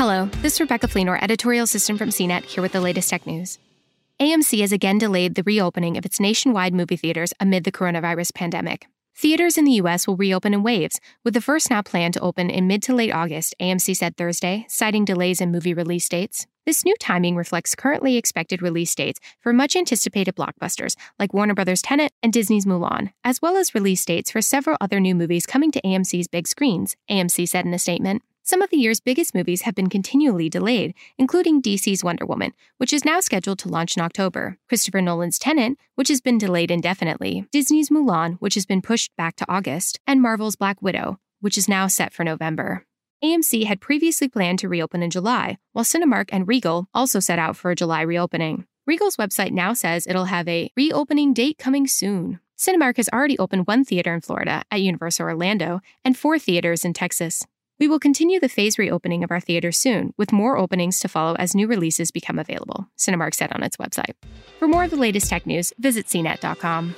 Hello, this is Rebecca Fleenor, editorial assistant from CNET, here with the latest tech news. AMC has again delayed the reopening of its nationwide movie theaters amid the coronavirus pandemic. Theaters in the U.S. will reopen in waves, with the first now planned to open in mid to late August, AMC said Thursday, citing delays in movie release dates. This new timing reflects currently expected release dates for much anticipated blockbusters like Warner Brothers' Tenet and Disney's Mulan, as well as release dates for several other new movies coming to AMC's big screens, AMC said in a statement. Some of the year's biggest movies have been continually delayed, including DC's Wonder Woman, which is now scheduled to launch in October, Christopher Nolan's Tenet, which has been delayed indefinitely, Disney's Mulan, which has been pushed back to August, and Marvel's Black Widow, which is now set for November. AMC had previously planned to reopen in July, while Cinemark and Regal also set out for a July reopening. Regal's website now says it'll have a reopening date coming soon. Cinemark has already opened one theater in Florida at Universal Orlando and four theaters in Texas. We will continue the phase reopening of our theaters soon, with more openings to follow as new releases become available, Cinemark said on its website. For more of the latest tech news, visit cnet.com.